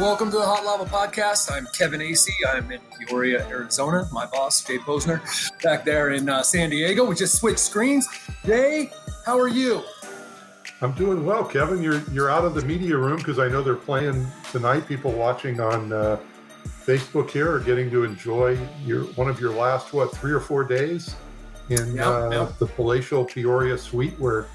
Welcome to the Hot Lava Podcast. I'm Kevin Acee. I'm in Peoria, Arizona. My boss, Jay Posner, back there in uh, San Diego. We just switched screens. Jay, how are you? I'm doing well, Kevin. You're you're out of the media room because I know they're playing tonight. People watching on uh, Facebook here are getting to enjoy your one of your last what three or four days in Yep, uh, yep. the palatial Peoria suite where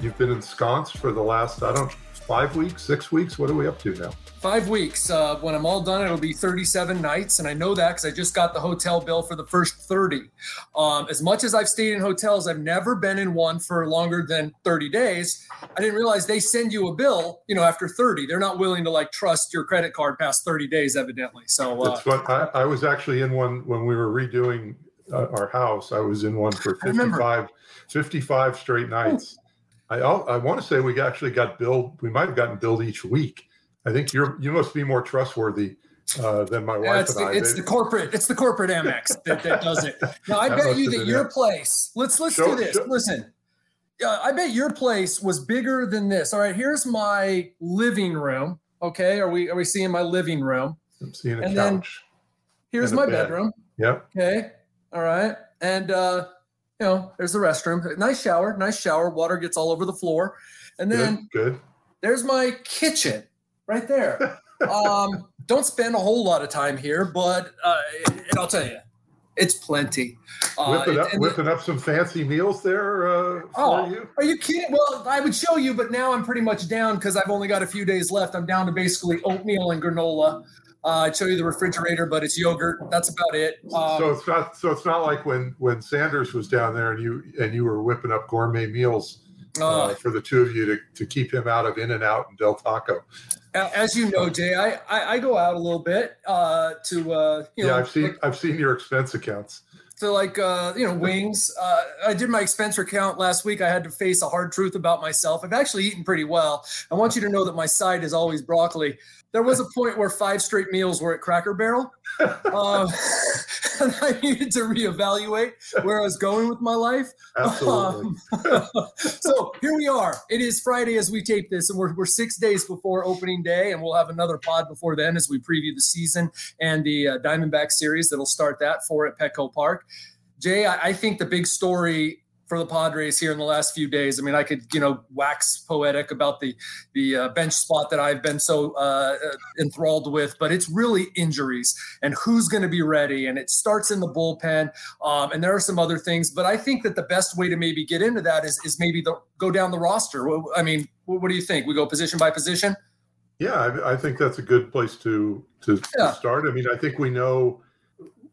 you've been ensconced for the last I don't five weeks, six weeks. What are we up to now? Five weeks. Uh, when I'm all done, it'll be 37 nights. And I know that because I just got the hotel bill for the first 30. Um, as much as I've stayed in hotels, I've never been in one for longer than 30 days. I didn't realize they send you a bill, you know, after 30. They're not willing to like trust your credit card past 30 days, evidently. So, uh, That's what I, I was actually in one when we were redoing uh, our house. I was in one for 55, 55 straight nights. I I want to say we actually got billed. We might have gotten billed each week. I think you're you must be more trustworthy uh, than my Yeah, wife it's, and the, I. it's the corporate. It's the corporate Amex that, that does it. Now I bet you that your it. place. Let's let's Show- do this. show- Listen, uh, I bet your place was bigger than this. All right, here's my living room. Okay, are we are we seeing my living room? I'm seeing a and then- couch. Here's And a my bed. bedroom. Yep. Okay, all right, and uh, you know, there's the restroom. Nice shower. Nice shower. Water gets all over the floor, and then Good. Good. there's my kitchen right there. um, don't spend a whole lot of time here, but uh, I'll tell you, it's plenty. Uh, Whipping up, whipping up some fancy meals there uh, for Oh. you. are you kidding? Well, I would show you, but now I'm pretty much down because I've only got a few days left. I'm down to basically oatmeal and granola. Uh, I'd show you the refrigerator, but it's yogurt. That's about it. Um, so it's not so it's not like when when Sanders was down there and you and you were whipping up gourmet meals uh, uh, for the two of you to, to keep him out of In and Out and Del Taco. as you know, Jay, I, I, I go out a little bit uh, to uh, you yeah, know I've seen I've seen your expense accounts. So like uh, you know wings. Uh, I did my expense account last week. I had to face a hard truth about myself. I've actually eaten pretty well. I want you to know that my side is always broccoli. There was a point where five straight meals were at Cracker Barrel, um, and I needed to reevaluate where I was going with my life. Absolutely. Um, so here we are. It is Friday as we tape this, and we're, we're six days before opening day, and we'll have another pod before then as we preview the season and the uh, Diamondback series that'll start that for at Petco Park. Jay, I, I think the big story for the Padres here in the last few days. I mean, I could you know wax poetic about the the uh, bench spot that I've been so uh, uh, enthralled with, but it's really injuries and who's going to be ready, and it starts in the bullpen. Um, and there are some other things, but I think that the best way to maybe get into that is is maybe the, go down the roster. I mean, what do you think? We go position by position. Yeah, I, I think that's a good place to to, Yeah. to start. I mean, I think we know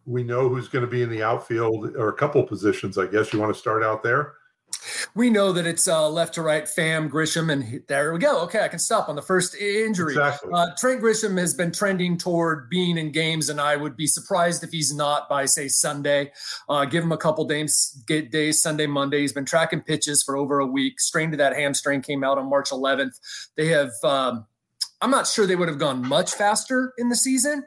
we know who's going to be in the outfield or a couple positions. I guess you want to start out there. We know that it's uh, left to right, Pham, Grisham, and he- there we go. Okay, I can stop on the first injury. Exactly. Uh, Trent Grisham has been trending toward being in games, and I would be surprised if he's not by say Sunday. Uh, give him a couple days, get days, Sunday, Monday. He's been tracking pitches for over a week. Strain to that hamstring came out on March 11th. They have. Um, I'm not sure they would have gone much faster in the season,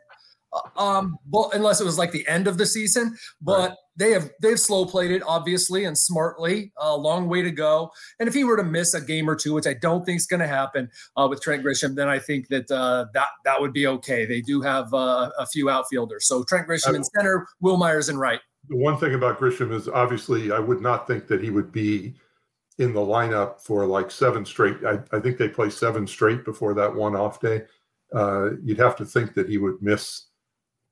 um, but unless it was like the end of the season. But Right. they have they've slow played it obviously and smartly. A long way to go. And if he were to miss a game or two, which I don't think is going to happen uh, with Trent Grisham, then I think that uh, that that would be okay. They do have uh, a few outfielders, so Trent Grisham in center, Wil Myers in right. The one thing about Grisham is obviously I would not think that he would be in the lineup for like seven straight. I, I think they play seven straight before that one off day. Uh, you'd have to think that he would miss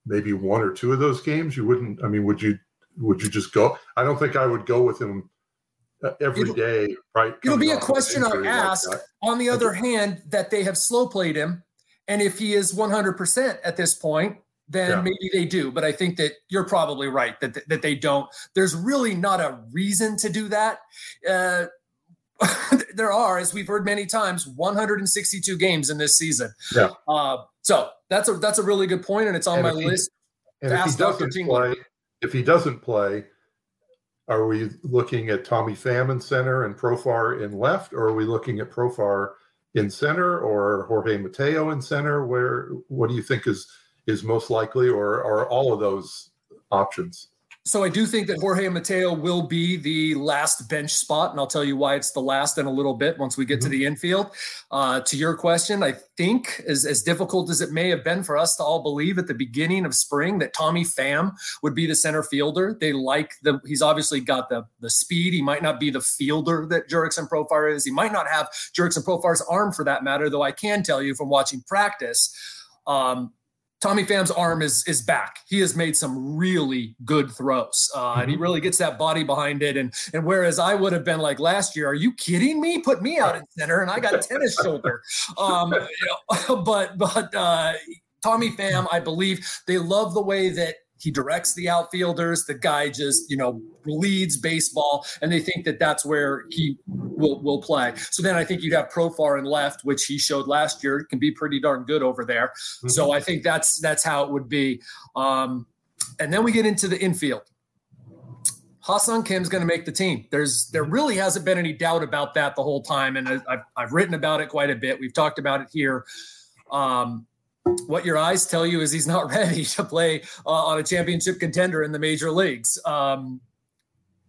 maybe one or two of those games. You wouldn't. I mean, would you? Would you just go? I don't think I would go with him uh, every It'll- day. Right? It'll be a question I'll injury like ask. On the other hand, that they have slow played him, and if he is 100% at this point, then Yeah. maybe they do. But I think that you're probably right that that they don't. There's really not a reason to do that. Uh, there are, as we've heard many times, 162 games in this season. Yeah. Uh, so that's a that's a really good point, and it's on And my he- list. And if he doesn't play, if he doesn't play, are we looking at Tommy Pham in center and Profar in left, or are we looking at Profar in center or Jorge Mateo in center? Where what do you think is is most likely, or are all of those options? So I do think that Jorge Mateo will be the last bench spot, and I'll tell you why it's the last in a little bit once we get mm-hmm. to the infield. Uh, to your question, I think as, as difficult as it may have been for us to all believe at the beginning of spring that Tommy Pham would be the center fielder. They like the he's obviously got the the speed. He might not be the fielder that Jurickson Profar is. He might not have Jurickson Profar's arm for that matter, though I can tell you from watching practice. Um, Tommy Pham's arm is is back. He has made some really good throws, uh, mm-hmm. and he mm-hmm. really gets that body behind it. And and whereas I would have been like last year, are you kidding me? Put me out in center, and I got tennis shoulder. Um, you know, but but uh, Tommy Pham, I believe they love the way that he directs the outfielders. The guy just, you know, leads baseball, and they think that that's where he will will play. So then I think you'd have Profar in left, which he showed last year can be pretty darn good over there. Mm-hmm. So I think that's that's how it would be. Um, and then we get into the infield. Ha-Seong Kim's going to make the team. There's there really hasn't been any doubt about that the whole time, and I've I've written about it quite a bit. We've talked about it here. Um, what your eyes tell you is he's not ready to play uh, on a championship contender in the major leagues. Um,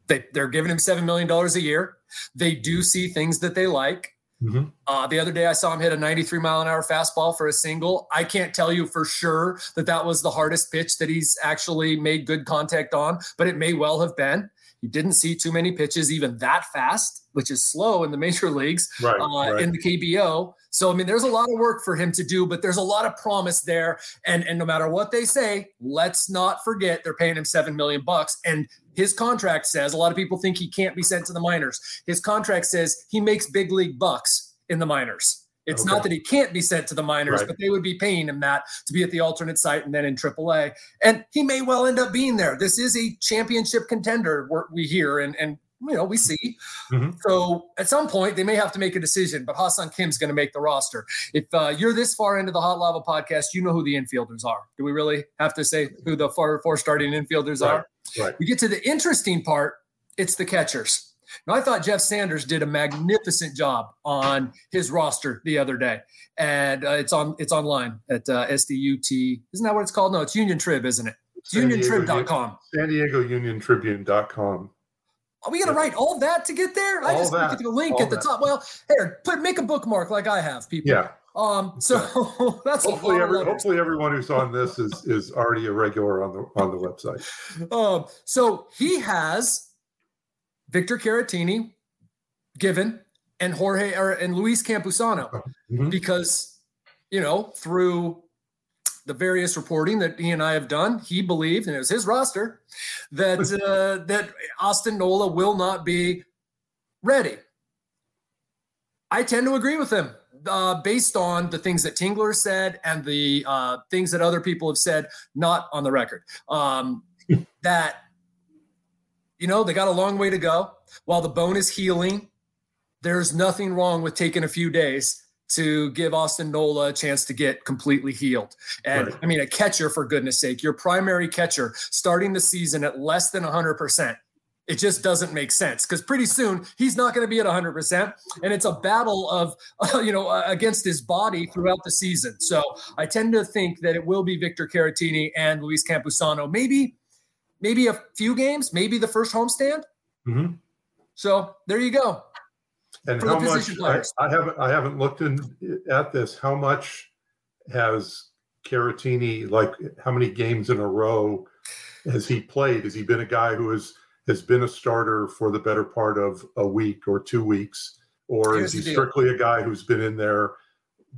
they, they're giving him $7 million a year. They do see things that they like. Mm-hmm. Uh, the other day, I saw him hit a 93 mile an hour fastball for a single. I can't tell you for sure that that was the hardest pitch that he's actually made good contact on, but it may well have been. You didn't see too many pitches even that fast, which is slow in the major leagues right, uh, right. in the KBO. So I mean, there's a lot of work for him to do, but there's a lot of promise there. And and no matter what they say, let's not forget they're paying him seven million bucks. And his contract says a lot of people think he can't be sent to the minors. His contract says he makes big league bucks in the minors. It's okay. not that he can't be sent to the minors, right. but they would be paying him that to be at the alternate site and then in AAA. And he may well end up being there. This is a championship contender, we hear, and, and you know, we see. Mm-hmm. So at some point, they may have to make a decision, but Ha-Seong Kim's going to make the roster. If uh, you're this far into the Hot Lava podcast, you know who the infielders are. Do we really have to say who the four, four starting infielders right. are? Right. We get to the interesting part, it's the catchers. Now, I thought Jeff Sanders did a magnificent job on his roster the other day, and uh, it's on it's online at uh, SDUT. Isn't that what it's called? No, it's Union Trib, isn't it? It's UnionTrib.com. San Diego Union Tribune.com. Are we gonna write all that to get there? I just that, get the link at the that. top. Well, here, put make a bookmark like I have, people. Yeah. Um. So that's hopefully every, hopefully everyone who's on this is is already a regular on the on the website. Um. So he has Victor Caratini, given, and Jorge or, and Luis Campusano, mm-hmm. because you know through the various reporting that he and I have done, he believed, and it was his roster, that uh, that Austin Nola will not be ready. I tend to agree with him uh, based on the things that Tingler said and the uh, things that other people have said, not on the record. Um, that you know they got a long way to go. While the bone is healing, there's nothing wrong with taking a few days to give Austin Nola a chance to get completely healed. And right. I mean, a catcher, for goodness sake, your primary catcher starting the season at less than 100%. It just doesn't make sense because pretty soon he's not going to be at 100%. And it's a battle of, uh, you know, uh, against his body throughout the season. So I tend to think that it will be Victor Caratini and Luis Campusano. Maybe, maybe a few games, maybe the first homestand. Mm-hmm. So there you go. And how much? I, I, haven't I haven't looked in, at this. How much has Caratini like? How many games in a row has he played? Has he been a guy who has has been a starter for the better part of a week or two weeks, or Here's is he strictly a guy who's been in there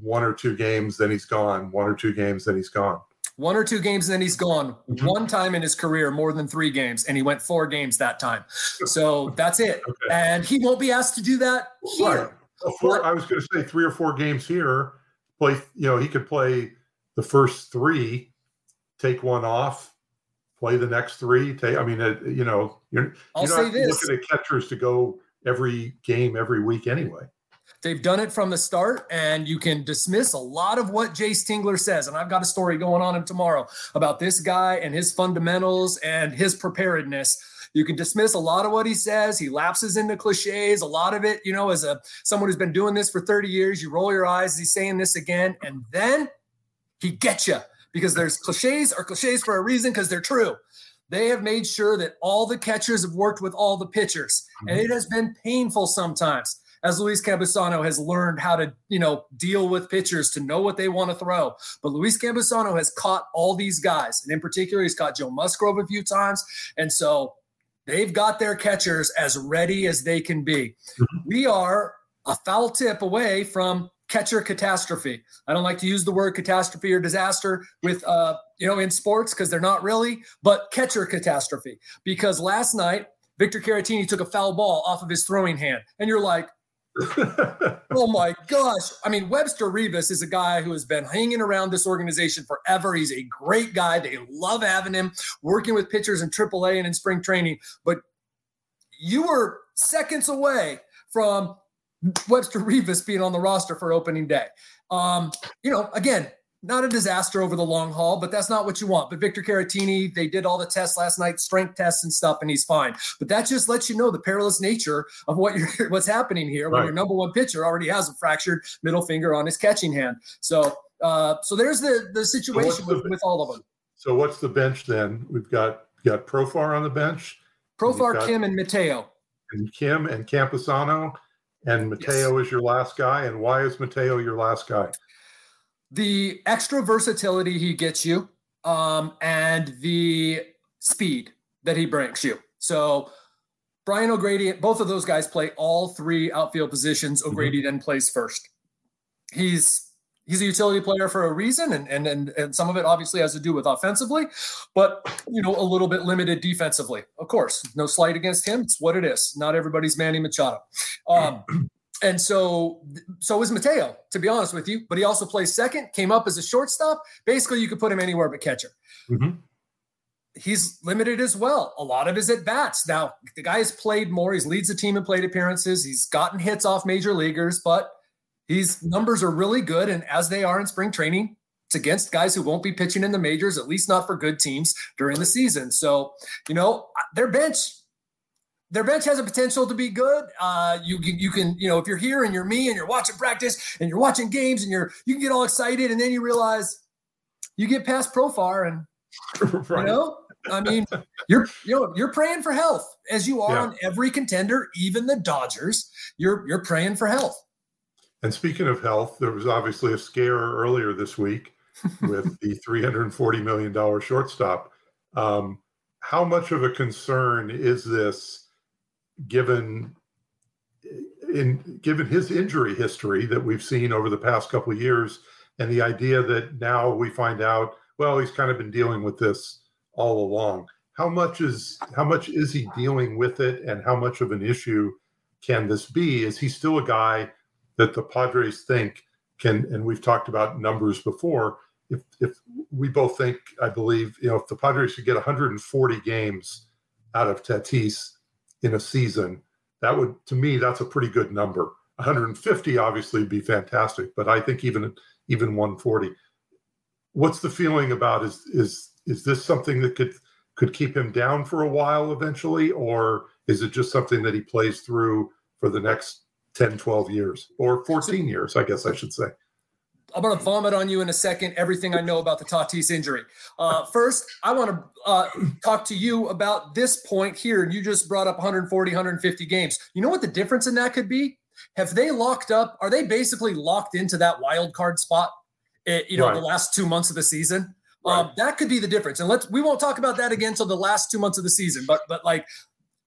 one or two games, then he's gone, one or two games, then he's gone? One or two games and then he's gone mm-hmm. one time in his career more than three games and he went four games that time so that's it okay. and he won't be asked to do that here right. four, i was going to say three or four games here play you know he could play the first three take one off play the next three take i mean uh, you know you're, I'll you're not looking at catchers to go every game every week anyway They've done it from the start, and you can dismiss a lot of what Jayce Tingler says. And I've got a story going on him tomorrow about this guy and his fundamentals and his preparedness. You can dismiss a lot of what he says. He lapses into cliches. A lot of it, you know, as a someone who's been doing this for 30 years, you roll your eyes. He's saying this again, and then he gets you because there's cliches or cliches for a reason because they're true. they have made sure that all the catchers have worked with all the pitchers, mm-hmm. and it has been painful sometimes as Luis Campusano has learned how to, you know, deal with pitchers to know what they want to throw. But Luis Campusano has caught all these guys, and in particular, he's caught Joe Musgrove a few times, and so they've got their catchers as ready as they can be. Mm-hmm. We are a foul tip away from catcher catastrophe. I don't like to use the word catastrophe or disaster with uh, you know in sports because they're not really, but catcher catastrophe. Because last night Victor Caratini took a foul ball off of his throwing hand, and you're like, oh my gosh. I mean, Webster Rivas is a guy who has been hanging around this organization forever. He's a great guy. They love having him working with pitchers in AAA and in spring training. But you were seconds away from Webster Rivas being on the roster for opening day. Um, you know, again, not a disaster over the long haul, but that's not what you want. But Victor Caratini, they did all the tests last night, strength tests and stuff, and he's fine. But that just lets you know the perilous nature of what you're what's happening here right. when your number one pitcher already has a fractured middle finger on his catching hand. So uh, so there's the the situation so with, the, with all of them. So what's the bench then? We've got got Profar on the bench. Profar, Kim, and Mateo. And Kim and Campusano and Mateo yes. is your last guy. And why is Mateo your last guy? The extra versatility he gets you, um, and the speed that he brings you. So Brian O'Grady, both of those guys play all three outfield positions. Mm-hmm. O'Grady mm-hmm. then plays first. He's he's a utility player for a reason, and, and and and some of it obviously has to do with offensively, but you know a little bit limited defensively. Of course, no slight against him. It's what it is. Not everybody's Manny Machado. Um, and so so is Mateo, to be honest with you. But he also plays second. Came up as a shortstop. Basically, you could put him anywhere but catcher. Mm-hmm. He's limited as well. A lot of his at bats. Now, the guy has played more. He leads the team in plate appearances. He's gotten hits off major leaguers, but these numbers are really good. And as they are in spring training, it's against guys who won't be pitching in the majors, at least not for good teams during the season. So, you know, their bench, their bench has a potential to be good. Uh, you can, you can, you know, if you're here and you're me and you're watching practice and you're watching games and you're, you can get all excited and then you realize you get past Profar and, right. you know, I mean, you're you know you're praying for health as you are yeah. on every contender, even the Dodgers. You're you're praying for health. And speaking of health, there was obviously a scare earlier this week with the $340 million shortstop. Um, how much of a concern is this given in given his injury history that we've seen over the past couple of years and the idea that now we find out well he's kind of been dealing with this all along how much is how much is he dealing with it and how much of an issue can this be is he still a guy that the Padres think can, and we've talked about numbers before. If, if we both think, I believe, you know, if the Padres could get 140 games out of Tatis in a season, that would, to me, that's a pretty good number. 150 obviously would be fantastic, but I think even even 140. What's the feeling about is is is this something that could could keep him down for a while eventually, or is it just something that he plays through for the next 10, 12 years or 14 years, I guess I should say. I'm going to vomit on you in a second everything I know about the Tatis injury. Uh, first, I want to uh, talk to you about this point here. And You just brought up 140, 150 games. You know what the difference in that could be? Have they locked up? Are they basically locked into that wild card spot? It, eh, you know, right. the last two months of the season. Right. Um, that could be the difference. And let's we won't talk about that again until the last two months of the season. But but like,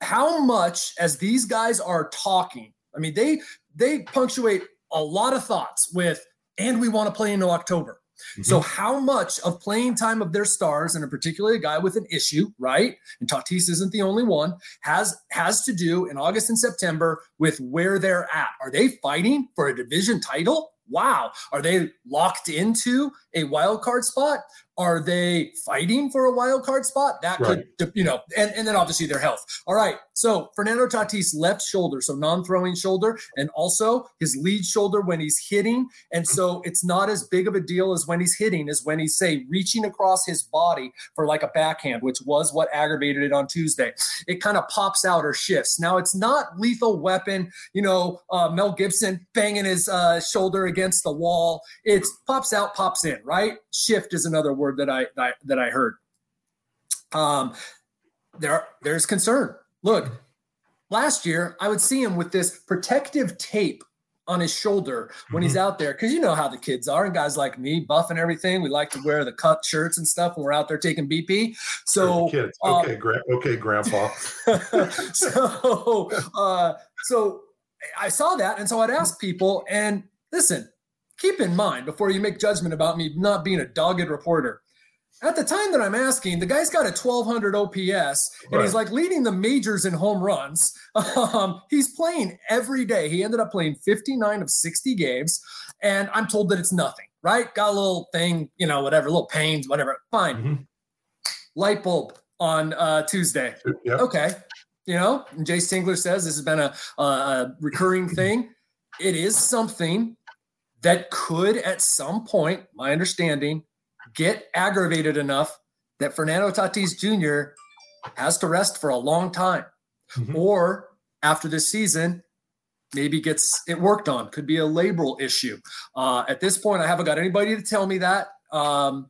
how much as these guys are talking I mean, they they punctuate a lot of thoughts with, and we want to play into October. Mm-hmm. So, how much of playing time of their stars, and in particular a guy with an issue, right? And Tatis isn't the only one, has has to do in August and September with where they're at. Are they fighting for a division title? Wow. Are they locked into a wild card spot? Are they fighting for a wild card spot? That right. could, you know, and, and then obviously their health. All right. So Fernando Tatis left shoulder, so non-throwing shoulder, and also his lead shoulder when he's hitting. And so it's not as big of a deal as when he's hitting, as when he's say reaching across his body for like a backhand, which was what aggravated it on Tuesday. It kind of pops out or shifts. Now it's not lethal weapon, you know, uh, Mel Gibson banging his uh, shoulder against the wall. It pops out, pops in, right? Shift is another word word that I that I, that I heard. Um, there there's concern. Look, last year I would see him with this protective tape on his shoulder when mm-hmm. he's out there because you know how the kids are and guys like me buff and everything we like to wear the cut shirts and stuff when we're out there taking bp so kids okay um, gra- okay grandpa so uh, so i saw that and so i'd ask people and listen keep in mind before you make judgment about me not being a dogged reporter at the time that I'm asking, the guy's got a 1200 OPS and right. he's like leading the majors in home runs. Um, he's playing every day. He ended up playing 59 of 60 games, and I'm told that it's nothing, right? Got a little thing, you know, whatever, little pains, whatever. Fine. Mm-hmm. Light bulb on uh, Tuesday. Yep. Okay. You know, and Jayce Tingler says this has been a, a recurring thing. It is something that could, at some point, my understanding, get aggravated enough that Fernando Tatis Jr. has to rest for a long time. Mm-hmm. Or after this season, maybe gets it worked on. Could be a labral issue. Uh, at this point, I haven't got anybody to tell me that. Um,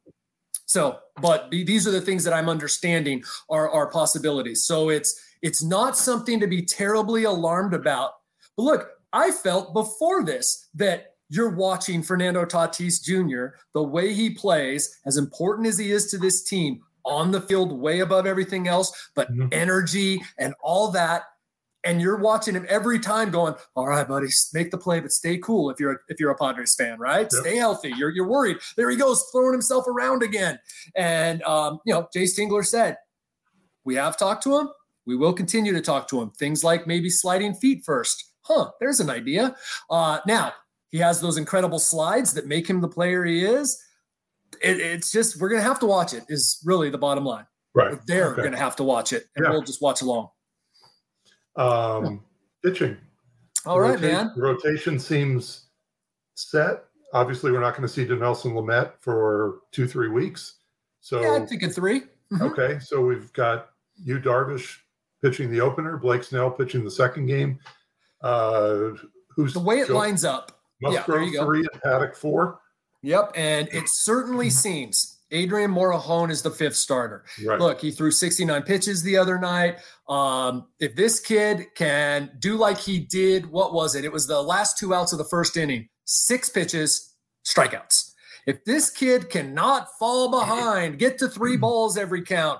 so, but these are the things that I'm understanding are, are possibilities. So it's it's not something to be terribly alarmed about. But look, I felt before this that you're watching Fernando Tatis Jr., the way he plays, as important as he is to this team, on the field, way above everything else, but mm-hmm. energy and all that. And you're watching him every time going, all right, buddy, make the play, but stay cool if you're a, if you're a Padres fan, right? Yep. Stay healthy. You're you're worried. There he goes, throwing himself around again. And um, you know, Jayce Tingler said, we have talked to him. We will continue to talk to him. Things like maybe sliding feet first. Huh, there's an idea. Uh, now, he has those incredible slides that make him the player he is. It, it's just we're gonna have to watch it. Is really the bottom line. Right. They're okay. gonna have to watch it, and yeah. we'll just watch along. Um, pitching. All right, man. Rotation seems set. Obviously, we're not going to see Dinelson Lamet for two, three weeks. So yeah, I think a 3 mm-hmm. Okay, so we've got you Darvish pitching the opener, Blake Snell pitching the second game. Uh, who's the way it Joe, lines up? Musgrove yeah, three and Paddack four. Yep, and it certainly seems Adrian Morejon is the fifth starter. Right. Look, he threw 69 pitches the other night. Um, if this kid can do like he did, what was it? It was the last two outs of the first inning, six pitches, strikeouts. If this kid cannot fall behind, get to three balls every count,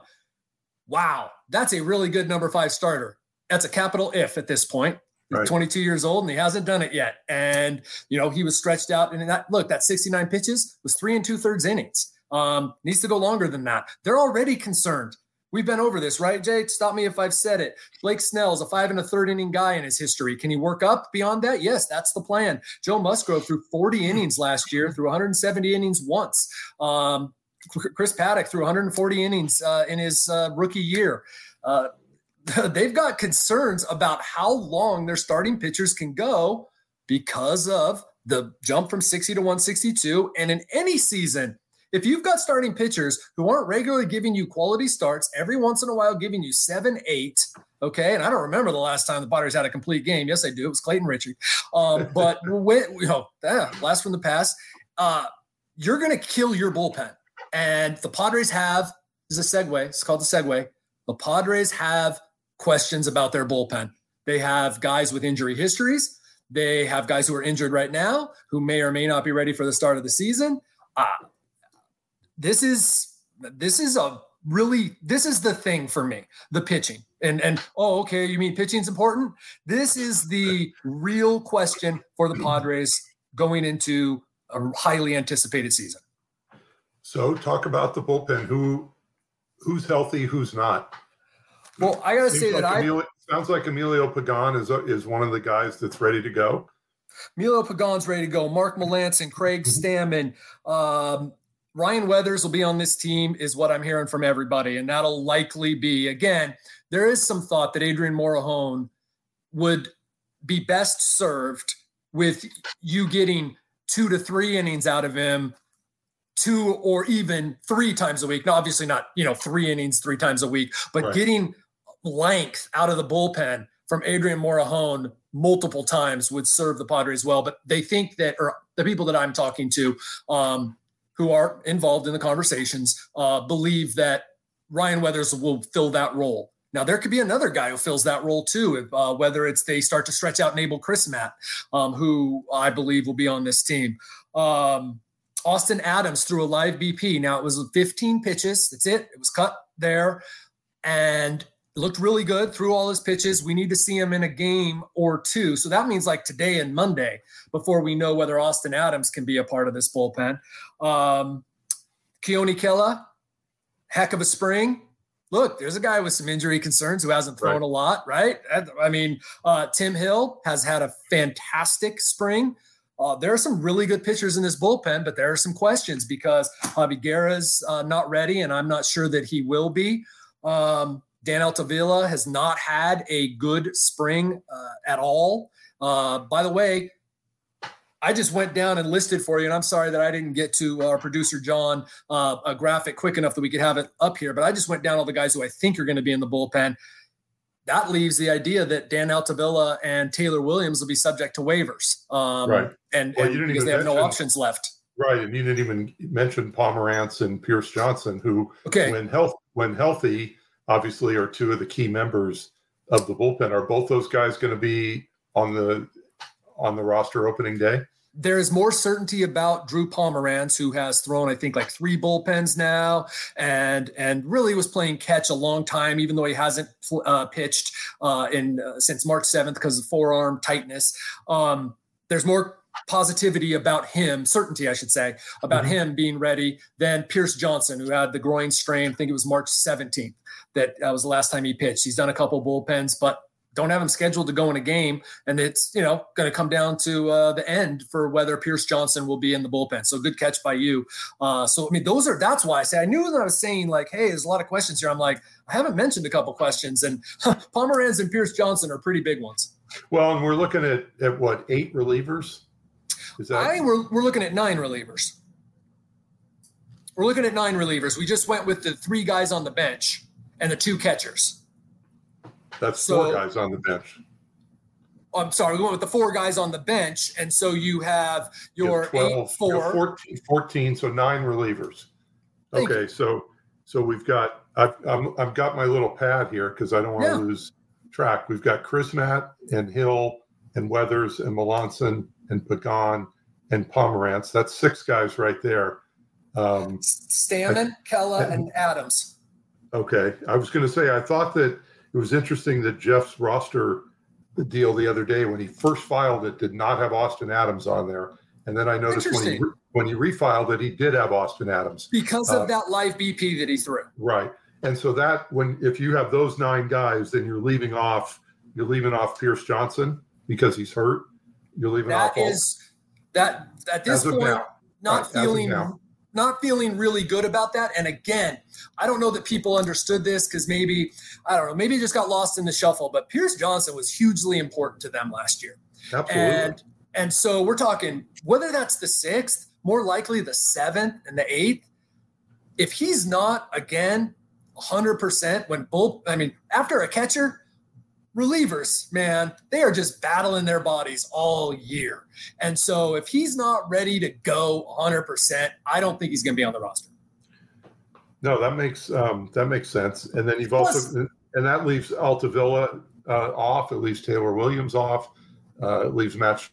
wow, that's a really good number five starter. That's a capital if at this point. He's right. 22 years old and he hasn't done it yet. And, you know, he was stretched out. And that, look, that 69 pitches was three and two thirds innings. Um, needs to go longer than that. They're already concerned. We've been over this, right, Jay? Stop me if I've said it. Blake Snell's a five and a third inning guy in his history. Can he work up beyond that? Yes, that's the plan. Joe Musgrove threw 40 innings last year, threw 170 innings once. Um, Chris Paddack threw 140 innings uh, in his uh, rookie year. Uh, they've got concerns about how long their starting pitchers can go because of the jump from 60 to 162. And in any season, if you've got starting pitchers who aren't regularly giving you quality starts, every once in a while giving you seven, eight, okay, and I don't remember the last time the Padres had a complete game. Yes, I do. It was Clayton Richie. Um, but when, you know, yeah, last from the past, uh, you're going to kill your bullpen. And the Padres have, is a segue, it's called the segue. The Padres have questions about their bullpen. They have guys with injury histories. They have guys who are injured right now who may or may not be ready for the start of the season. Uh, this is this is a really this is the thing for me the pitching and and oh okay you mean pitching's important this is the real question for the padres going into a highly anticipated season so talk about the bullpen who who's healthy who's not well, I got to say like that Emilio, I sounds like Emilio Pagan is is one of the guys that's ready to go. Emilio Pagan's ready to go. Mark Melancon, Craig mm-hmm. Stammen, um, Ryan Weathers will be on this team, is what I'm hearing from everybody, and that'll likely be again. There is some thought that Adrian Morejon would be best served with you getting two to three innings out of him two or even three times a week. Now, obviously not, you know, three innings three times a week, but right. getting length out of the bullpen from Adrian Morejon multiple times would serve the Padres well. But they think that, or the people that I'm talking to, um, who are involved in the conversations, uh, believe that Ryan Weathers will fill that role. Now there could be another guy who fills that role too, if, uh, whether it's they start to stretch out Nabil Crismatt, um, who I believe will be on this team. Um, Austin Adams threw a live BP. Now it was 15 pitches. That's it. It was cut there, and looked really good through all his pitches. We need to see him in a game or two. So that means like today and Monday before we know whether Austin Adams can be a part of this bullpen. Um, Keone Kela, heck of a spring. Look, there's a guy with some injury concerns who hasn't thrown right. a lot, right? I mean, uh, Tim Hill has had a fantastic spring. Uh, there are some really good pitchers in this bullpen, but there are some questions because Javi Guerra's uh, not ready, and I'm not sure that he will be. Um, Dan Altavilla has not had a good spring uh, at all. Uh, by the way, I just went down and listed for you, and I'm sorry that I didn't get to our producer John uh, a graphic quick enough that we could have it up here. But I just went down all the guys who I think are going to be in the bullpen. That leaves the idea that Dan Altavilla and Taylor Williams will be subject to waivers, um, right? And, well, and because they have mention, no options left, right? And you didn't even mention Pomeranz and Pierce Johnson, who, okay. when health when healthy, obviously are two of the key members of the bullpen. Are both those guys going to be on the on the roster opening day? there is more certainty about Drew Pomeranz, who has thrown, I think, like three bullpens now, and and really was playing catch a long time, even though he hasn't uh, pitched uh, in uh, since March seventh because of forearm tightness. Um, there's more positivity about him, certainty, I should say, about mm-hmm. him being ready than Pierce Johnson, who had the groin strain. I think it was March 17th that uh, was the last time he pitched. He's done a couple bullpens, but don't have him scheduled to go in a game, and it's you know going to come down to uh, the end for whether Pierce Johnson will be in the bullpen. So good catch by you. Uh, so I mean, those are that's why I say I knew that I was saying like, hey, there's a lot of questions here. I'm like, I haven't mentioned a couple questions, and Pomeranz and Pierce Johnson are pretty big ones. Well, and we're looking at at what eight relievers. Is that? I think we're we're looking at nine relievers. We're looking at nine relievers. We just went with the three guys on the bench and the two catchers. That's so, four guys on the bench. I'm sorry, we went with the four guys on the bench. And so you have your 12, eight, four. 14, 14, so nine relievers. Thank okay, you. so so we've got I've, i have got my little pad here because I don't want to yeah. lose track. We've got Crismatt and Hill and Weathers and Melancon and Pagan and Pomeranz. That's six guys right there. Um, Stammen, Kela, and Adams. Okay, I was going to say I thought that it was interesting that Jeff's roster deal the other day when he first filed it did not have Austin Adams on there, and then I noticed when he when he refiled it, he did have Austin Adams because of uh, that live BP that he threw. Right, and so that when if you have those nine guys, then you're leaving off you're leaving off Pierce Johnson because he's hurt. You're leaving that off is that at this point now, not right, feeling not feeling really good about that. And again, I don't know that people understood this because maybe, I don't know, maybe it just got lost in the shuffle, but Pierce Johnson was hugely important to them last year. Absolutely. And, and so we're talking whether that's the sixth, more likely the seventh and the eighth. If he's not, again, 100% when both, I mean, after a catcher, relievers, man, they are just battling their bodies all year. And so if he's not ready to go 100%, I don't think he's going to be on the roster. No, that makes um, that makes sense. And then you've Plus, also and that leaves Altavilla uh, off. It leaves Taylor Williams off. Uh, it leaves Matt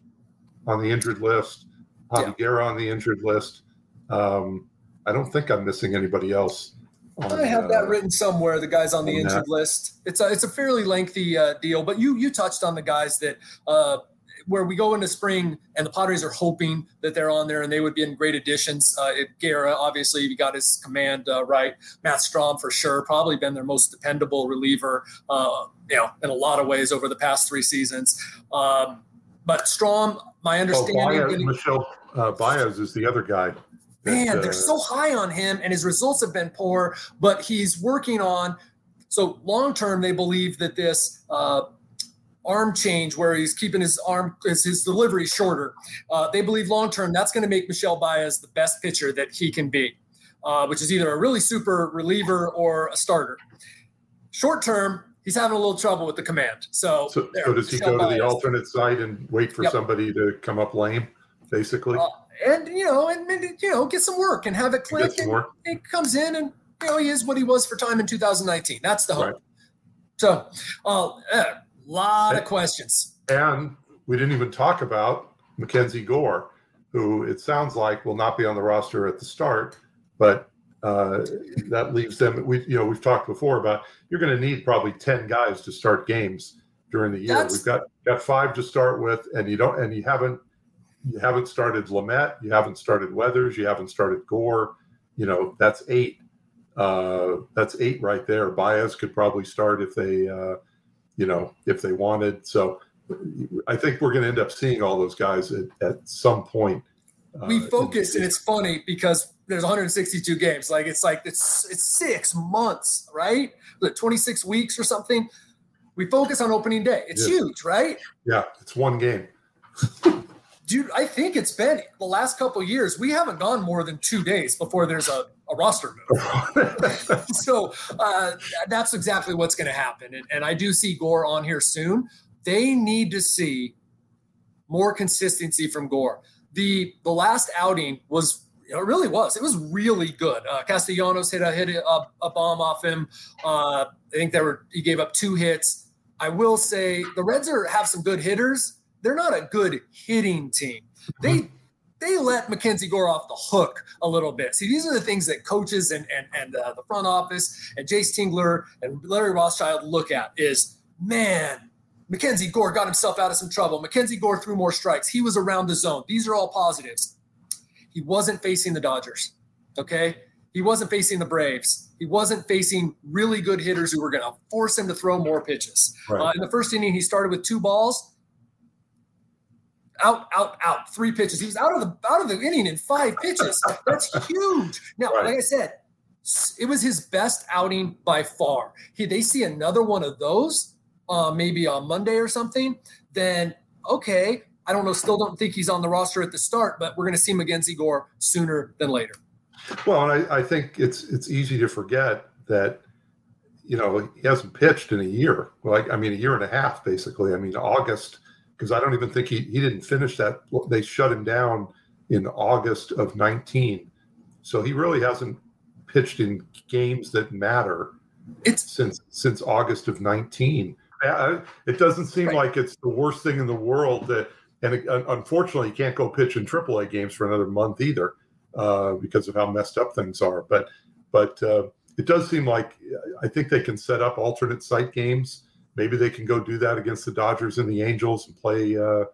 on the injured list. Javi yeah. On the injured list. Um, I don't think I'm missing anybody else. I have that written somewhere. The guys on the injured that. list. It's a it's a fairly lengthy uh, deal, but you you touched on the guys that uh, where we go into spring and the Padres are hoping that they're on there and they would be in great additions. Uh, Guerra, obviously, he got his command uh, right. Matt Strahm, for sure, probably been their most dependable reliever, uh, you know, in a lot of ways over the past three seasons. Um, but Strahm, my oh, understanding. Oh, Baez, Michel uh, Baez is the other guy man, they're so high on him, and his results have been poor. But he's working on. So long term, they believe that this uh, arm change, where he's keeping his arm his, his delivery shorter, uh, they believe long term that's going to make Michel Baez the best pitcher that he can be, uh, which is either a really super reliever or a starter. Short term, he's having a little trouble with the command. So, so, there, so does he Michel go to Baez. the alternate side and wait for yep. somebody to come up lame, basically? And you know, and, you know, get some work and have it click. And he comes in and you know he is what he was for time in 2019. That's the hope. Right. So, a uh, lot of questions. And we didn't even talk about Mackenzie Gore, who it sounds like will not be on the roster at the start, but uh, that leaves them. We you know we've talked before about you're going to need probably ten guys to start games during the year. That's, we've got got five to start with, and you don't and you haven't you haven't started Lamet, you haven't started Weathers, you haven't started Gore. You know that's eight. Uh, that's eight right there. Baez could probably start if they, uh, you know, if they wanted. So I think we're going to end up seeing all those guys at, at some point. Uh, we focus, and it's funny because there's 162 games. Like it's like it's it's six months, right? 26 weeks or something. We focus on opening day. It's yeah. huge, right? Yeah, it's one game. Dude, I think it's been the last couple years. We haven't gone more than two days before there's a, a roster move. so uh, that's exactly what's going to happen. And, and I do see Gore on here soon. They need to see more consistency from Gore. The the last outing was it really was. It was really good. Uh, Castellanos hit a hit a, a bomb off him. Uh, I think there were he gave up two hits. I will say the Reds are have some good hitters. They're not a good hitting team. They they let Mackenzie Gore off the hook a little bit. See, these are the things that coaches and and and uh, the front office and Jayce Tingler and Larry Rothschild look at is man. Mackenzie Gore got himself out of some trouble. Mackenzie Gore threw more strikes. He was around the zone. These are all positives he wasn't facing the Dodgers. Okay. He wasn't facing the Braves. He wasn't facing really good hitters who were going to force him to throw more pitches. Right. Uh, in the first inning, he started with two balls. Out, out, out. Three pitches. He was out of the out of the inning in five pitches. That's huge. Now, right. like I said, it was his best outing by far. He, they see another one of those, uh, maybe on Monday or something. Then okay, I don't know, still don't think he's on the roster at the start, but we're going to see Mackenzie Gore sooner than later. Well, and I, I think it's it's easy to forget that you know he hasn't pitched in a year. Like I mean, a year and a half basically. I mean, August because I don't even think he he didn't finish that. They shut him down in August of 19, so he really hasn't pitched in games that matter. It's since since August of 19. It doesn't seem right. like it's the worst thing in the world that and uh, unfortunately, he can't go pitch in AAA games for another month either uh, because of how messed up things are. But but uh, it does seem like I think they can set up alternate site games. Maybe they can go do that against the Dodgers and the Angels and play uh,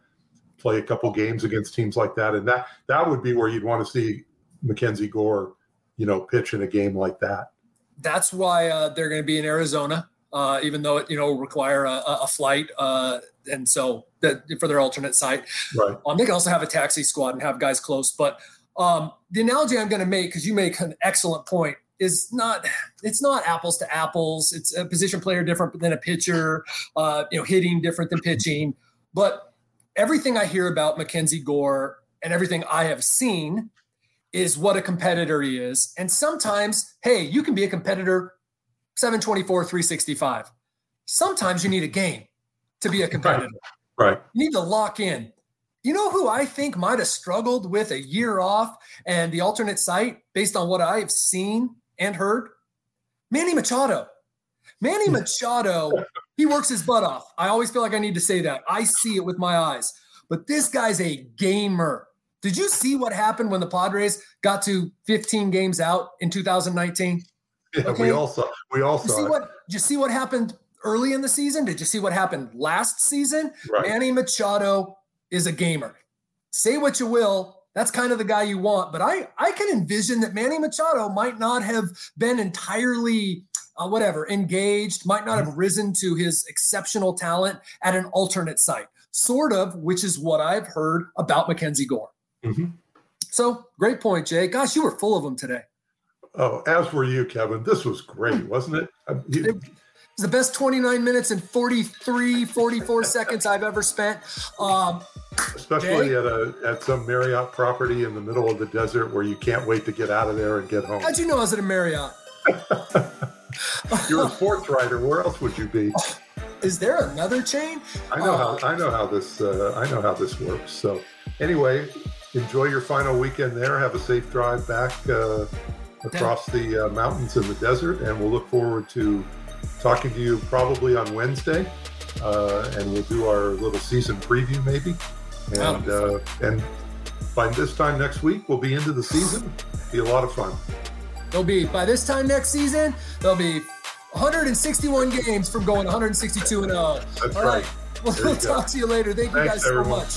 play a couple games against teams like that. And that that would be where you'd want to see Mackenzie Gore, you know, pitch in a game like that. That's why uh, they're going to be in Arizona uh, even though it you know require a, a flight, uh, and so that for their alternate site. Right. Um, they can also have a taxi squad and have guys close. But um, the analogy I'm going to make, because you make an excellent point, is not it's not apples to apples. It's a position player different than a pitcher. Uh, you know, hitting different than pitching. But everything I hear about Mackenzie Gore and everything I have seen is what a competitor he is. And sometimes, hey, you can be a competitor 724, 365. Sometimes you need a game to be a competitor. Right. right. You need to lock in. You know who I think might have struggled with a year off and the alternate site based on what I've seen and heard? Manny Machado. Manny. Machado, he works his butt off. I always feel like I need to say that. I see it with my eyes. But this guy's a gamer. Did you see what happened when the Padres got to 15 games out in 2019? Yeah, okay? we all saw. We all saw. see what? Did you see what happened early in the season? Did you see what happened last season? Right. Manny Machado is a gamer. Say what you will. That's kind of the guy you want, but I I can envision that Manny Machado might not have been entirely uh, whatever engaged, might not have risen to his exceptional talent at an alternate site, sort of, which is what I've heard about Mackenzie Gore. Mm-hmm. So great point, Jay. Gosh, you were full of them today. Oh, as were you, Kevin. This was great, wasn't it? it was the best 29 minutes and 43, 44 seconds I've ever spent. Um, Especially at a at some Marriott property in the middle of the desert where you can't wait to get out of there and get home. How'd you know I was at a Marriott? You're a sports writer. Where else would you be? Is there another chain? I know uh, how I know how this uh, I know how this works. So anyway, enjoy your final weekend there. Have a safe drive back. Uh, across the uh, mountains and the desert, and we'll look forward to talking to you probably on Wednesday, uh, and we'll do our little season preview maybe. And uh, and by this time next week, we'll be into the season. Be a lot of fun. There'll be by this time next season, there'll be 161 games from going 162 and 0. That's All right. right. We'll, we'll talk to you later. Thank you guys so everyone. much.